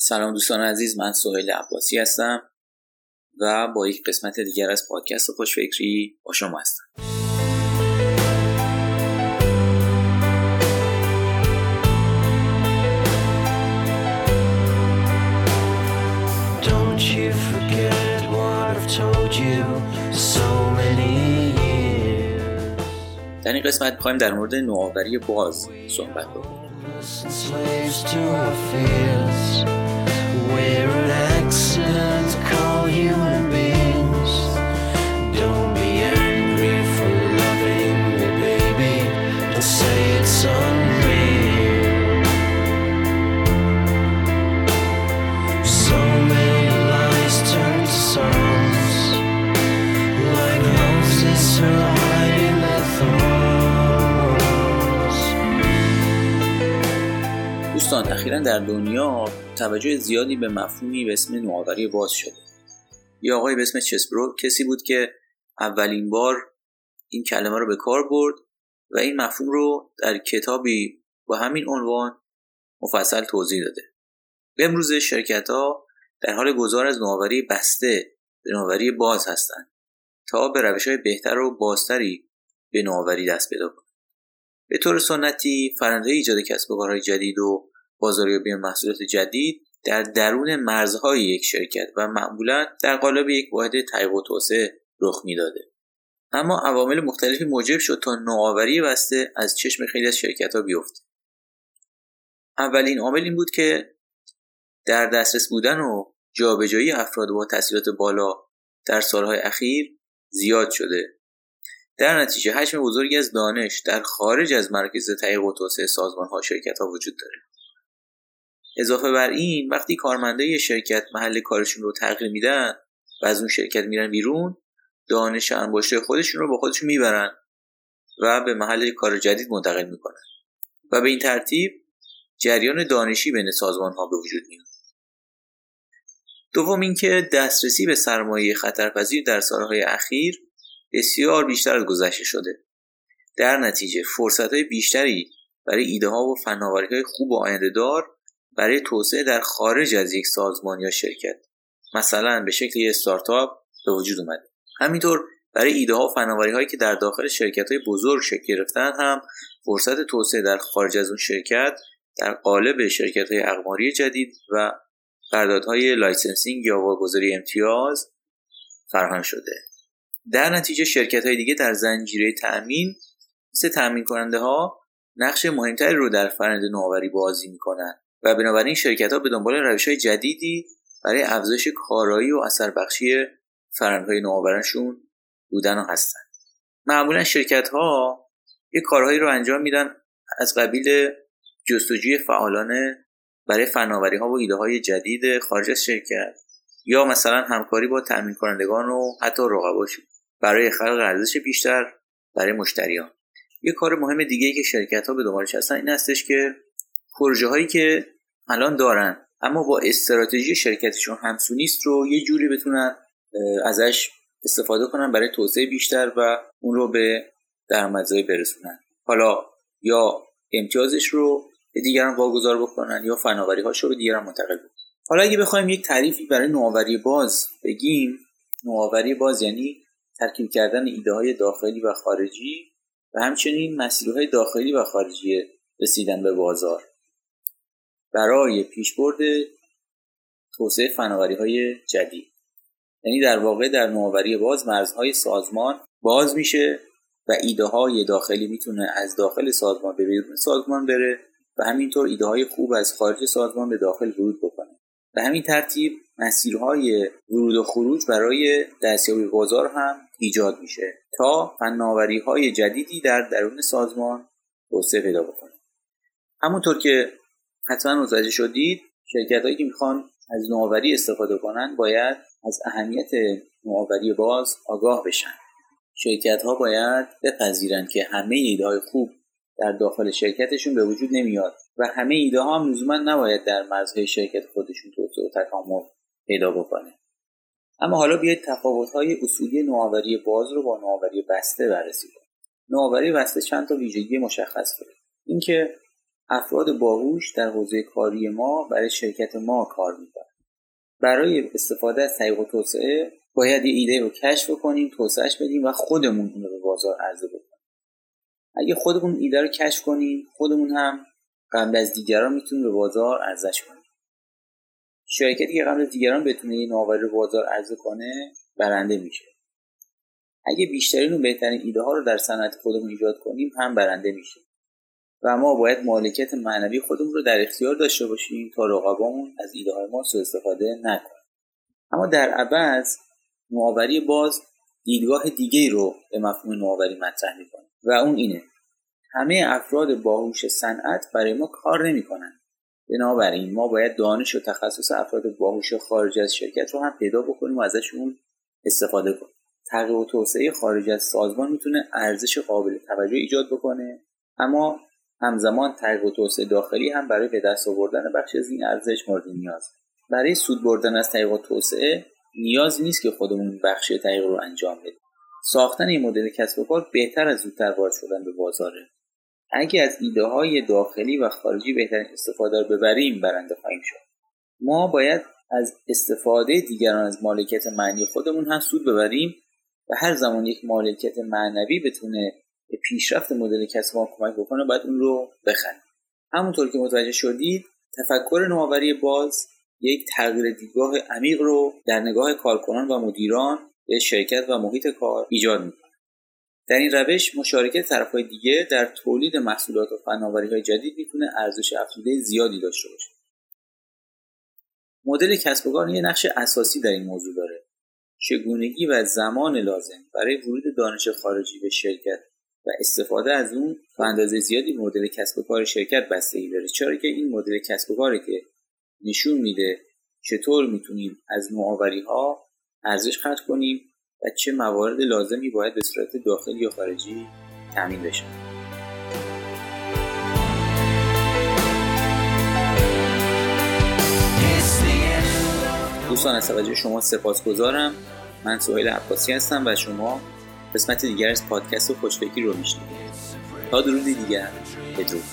سلام دوستان عزیز من سهیل عباسی هستم و با یک قسمت دیگر از پادکست خوشفکری با شما هستم. در این قسمت می‌خوایم در مورد نوآوری باز صحبت بکنیم. We're اخیرا در دنیا توجه زیادی به مفهومی به اسم نوآوری باز شده. یه آقای به اسم چسبرو کسی بود که اولین بار این کلمه رو به کار برد و این مفهوم رو در کتابی با همین عنوان مفصل توضیح داده. امروز شرکت ها در حال گذار از نوآوری بسته به نوآوری باز هستند تا به روش های بهتر و بازتری به نوآوری دست پیدا کنند. به طور سنتی فرآیند ایجاد کسب و کارهای جدید و بازاریابی محصولات جدید در درون مرزهای یک شرکت و معمولا در قالب یک واحد تحقیق و توسعه رخ می‌داده. اما عوامل مختلفی موجب شد تا نوآوری بسته از چشم خیلی از شرکت ها بیفته. اولین عامل این بود که در دسترس بودن و جابجایی افراد با تحصیلات بالا در سالهای اخیر زیاد شده. در نتیجه حجم بزرگی از دانش در خارج از مرکز تحقیق و توسعه سازمان ها شرکت ها وجود داره. اضافه بر این وقتی کارمندای شرکت محل کارشون رو تغییر میدن و از اون شرکت میرن بیرون دانش انباشته خودشون رو با خودشون می‌برن و به محل کار جدید منتقل می‌کنن. و به این ترتیب جریان دانشی بین سازمان ها به وجود میاد. دوم اینکه دسترسی به سرمایه خطرپذیر در سالهای اخیر بسیار بیشتر از گذشته شده. در نتیجه فرصت های بیشتری برای ایده ها و فناوری های خوب و آینده دار برای توسعه در خارج از یک سازمان یا شرکت. مثلا به شکل یک استارتاپ به وجود اومده. همینطور برای ایده ها و فناوری هایی که در داخل شرکت های بزرگ شکل گرفتن هم فرصت توسعه در خارج از اون شرکت در قالب شرکت های اقماری جدید و قراردادهای licensing یا واگذاری امتیاز فراهم شده. در نتیجه شرکت های دیگه در زنجیره تأمین مثل تأمین کننده ها نقش مهمتری رو در فرایند نوآوری بازی می‌کنن. و بنابراین شرکت ها به دنبال روش های جدیدی برای افزایش کارایی و اثر بخشی فرایندهای نوآورانه‌شون بودن و هستن. معمولا شرکت ها یه کارهایی رو انجام میدن از قبیل جستجوی فعالانه برای فناوری ها و ایده های جدید خارج از شرکت یا مثلا همکاری با تأمین کنندگان و حتی رقباشون برای خلق ارزش بیشتر برای مشتریان. یه کار مهم دیگه ای که شرکت ها به دنبالش هستن این هستش که پروژه هایی که الان دارن اما با استراتژی شرکتشون همسو نیست رو یه جوری بتونن ازش استفاده کنن برای توسعه بیشتر و اون رو به درآمدزایی برسونن. حالا یا امتیازش رو به دیگران واگذار بکنن یا فناوری هاش رو به دیگران منتقل بکنن. حالا اگه بخوایم یک تعریفی برای نوآوری باز بگیم نوآوری باز یعنی ترکیب کردن ایده های داخلی و خارجی و همچنین مسیرهای داخلی و خارجی رسیدن به بازار. برای پیشبرد توسعه فناوری های جدید. یعنی در واقع در نوآوری باز مرزهای سازمان باز میشه و ایده های داخلی می‌تونه از داخل سازمان به بیرون سازمان بره و همینطور ایده های خوب از خارج سازمان به داخل ورود بکنه. به همین ترتیب مسیرهای ورود و خروج برای دستیابی بازار هم ایجاد میشه تا فناوری های جدیدی در درون سازمان توسعه پیدا بکنه. همونطور که حتما متوجه شدید. شرکت هایی که می‌خوان از نوآوری استفاده کنن باید از اهمیت نوآوری باز آگاه بشن. شرکت ها باید بپذیرند که همه ایده های خوب در داخل شرکتشون به وجود نمیاد و همه ایده ها هم نباید در مرزهای شرکت خودشون توسعه و تکامل پیدا بکنه. اما حالا بیاید تفاوت های اصولی نوآوری باز رو با نوآوری بسته بررسی کنیم. نوآوری بسته چند تا ویژگی مشخص داره. اینکه افراد باهوش در حوزه کاری ما برای شرکت ما کار می‌کنن برای استفاده از طریق توسعه باید یه ایده رو کشف کنیم توسعهش بدیم و خودمون اون رو به بازار عرضه بکنیم. اگه خودمون ایده رو کشف کنیم خودمون هم قبل از دیگران می‌تونیم به بازار ارزش کنیم. شرکتی که قبل از دیگران بتونه این نوآوری رو بازار عرضه کنه برنده میشه. اگه بیشترین و بهترین ایده ها رو در صنعت خودمون ایجاد کنیم هم برنده میشه. و ما باید مالکیت معنوی خودمون رو در اختیار داشته باشیم تا رقبامون از ایده های ما سوء استفاده نکنن اما در عوض نوآوری باز دیدگاه دیگه رو به مفهوم نوآوری مطرح می‌کنه. و اون اینه همه افراد باهوش صنعت برای ما کار نمی‌کنن. بنابراین ما باید دانش و تخصص افراد باهوش خارج از شرکت رو هم پیدا بکنیم و ازشون استفاده کنیم. تغییر و توسعه خارج از سازمان می‌تونه ارزش قابل توجه ایجاد بکنه. اما همزمان تغییر و توسعه داخلی هم برای به دست آوردن بخشی از این ارزش مورد نیاز. برای سود بردن از تغییر و توسعه نیاز نیست که خودمون بخش تغییر رو انجام بدیم. ساختن این مدل کسب و کار بهتر از زودتر وارد شدن به بازاره. اگه از ایده های داخلی و خارجی بهترین استفاده رو ببریم برنده خواهیم شد. ما باید از استفاده دیگران از مالکیت معنی خودمون هم سود ببریم و هر زمان یک مالکیت معنوی بتونه به پیشرفت مدل کسب ما کمک بکنه باید اون رو بخریم. همونطور که متوجه شدید تفکر نوآوری باز یک تغییر دیدگاه عمیق رو در نگاه کارکنان و مدیران به شرکت و محیط کار ایجاد می‌کنه. در این روش مشارکت طرفهای دیگه در تولید محصولات و فناوری های جدید می‌تونه ارزش افزوده زیادی داشته باشه. مدل کسب و کار یه نقش اساسی در این موضوع داره. چگونگی و زمان لازم برای ورود دانش خارجی به شرکت و استفاده از اون تا اندازه زیادی مدل کسب و کار شرکت بستگی داره. چرا که این مدل کسب و کاری که نشون میده چطور می‌تونیم از نوآوری ها ارزش خلق کنیم و چه موارد لازمی باید به صورت داخلی یا خارجی تامین بشه. دوستان از توجه شما سپاسگزارم. من سهیل عباسی هستم و شما قسمت دیگر از پادکست خوشفکری رو میشنوید. تا درودی دیگر بدرود.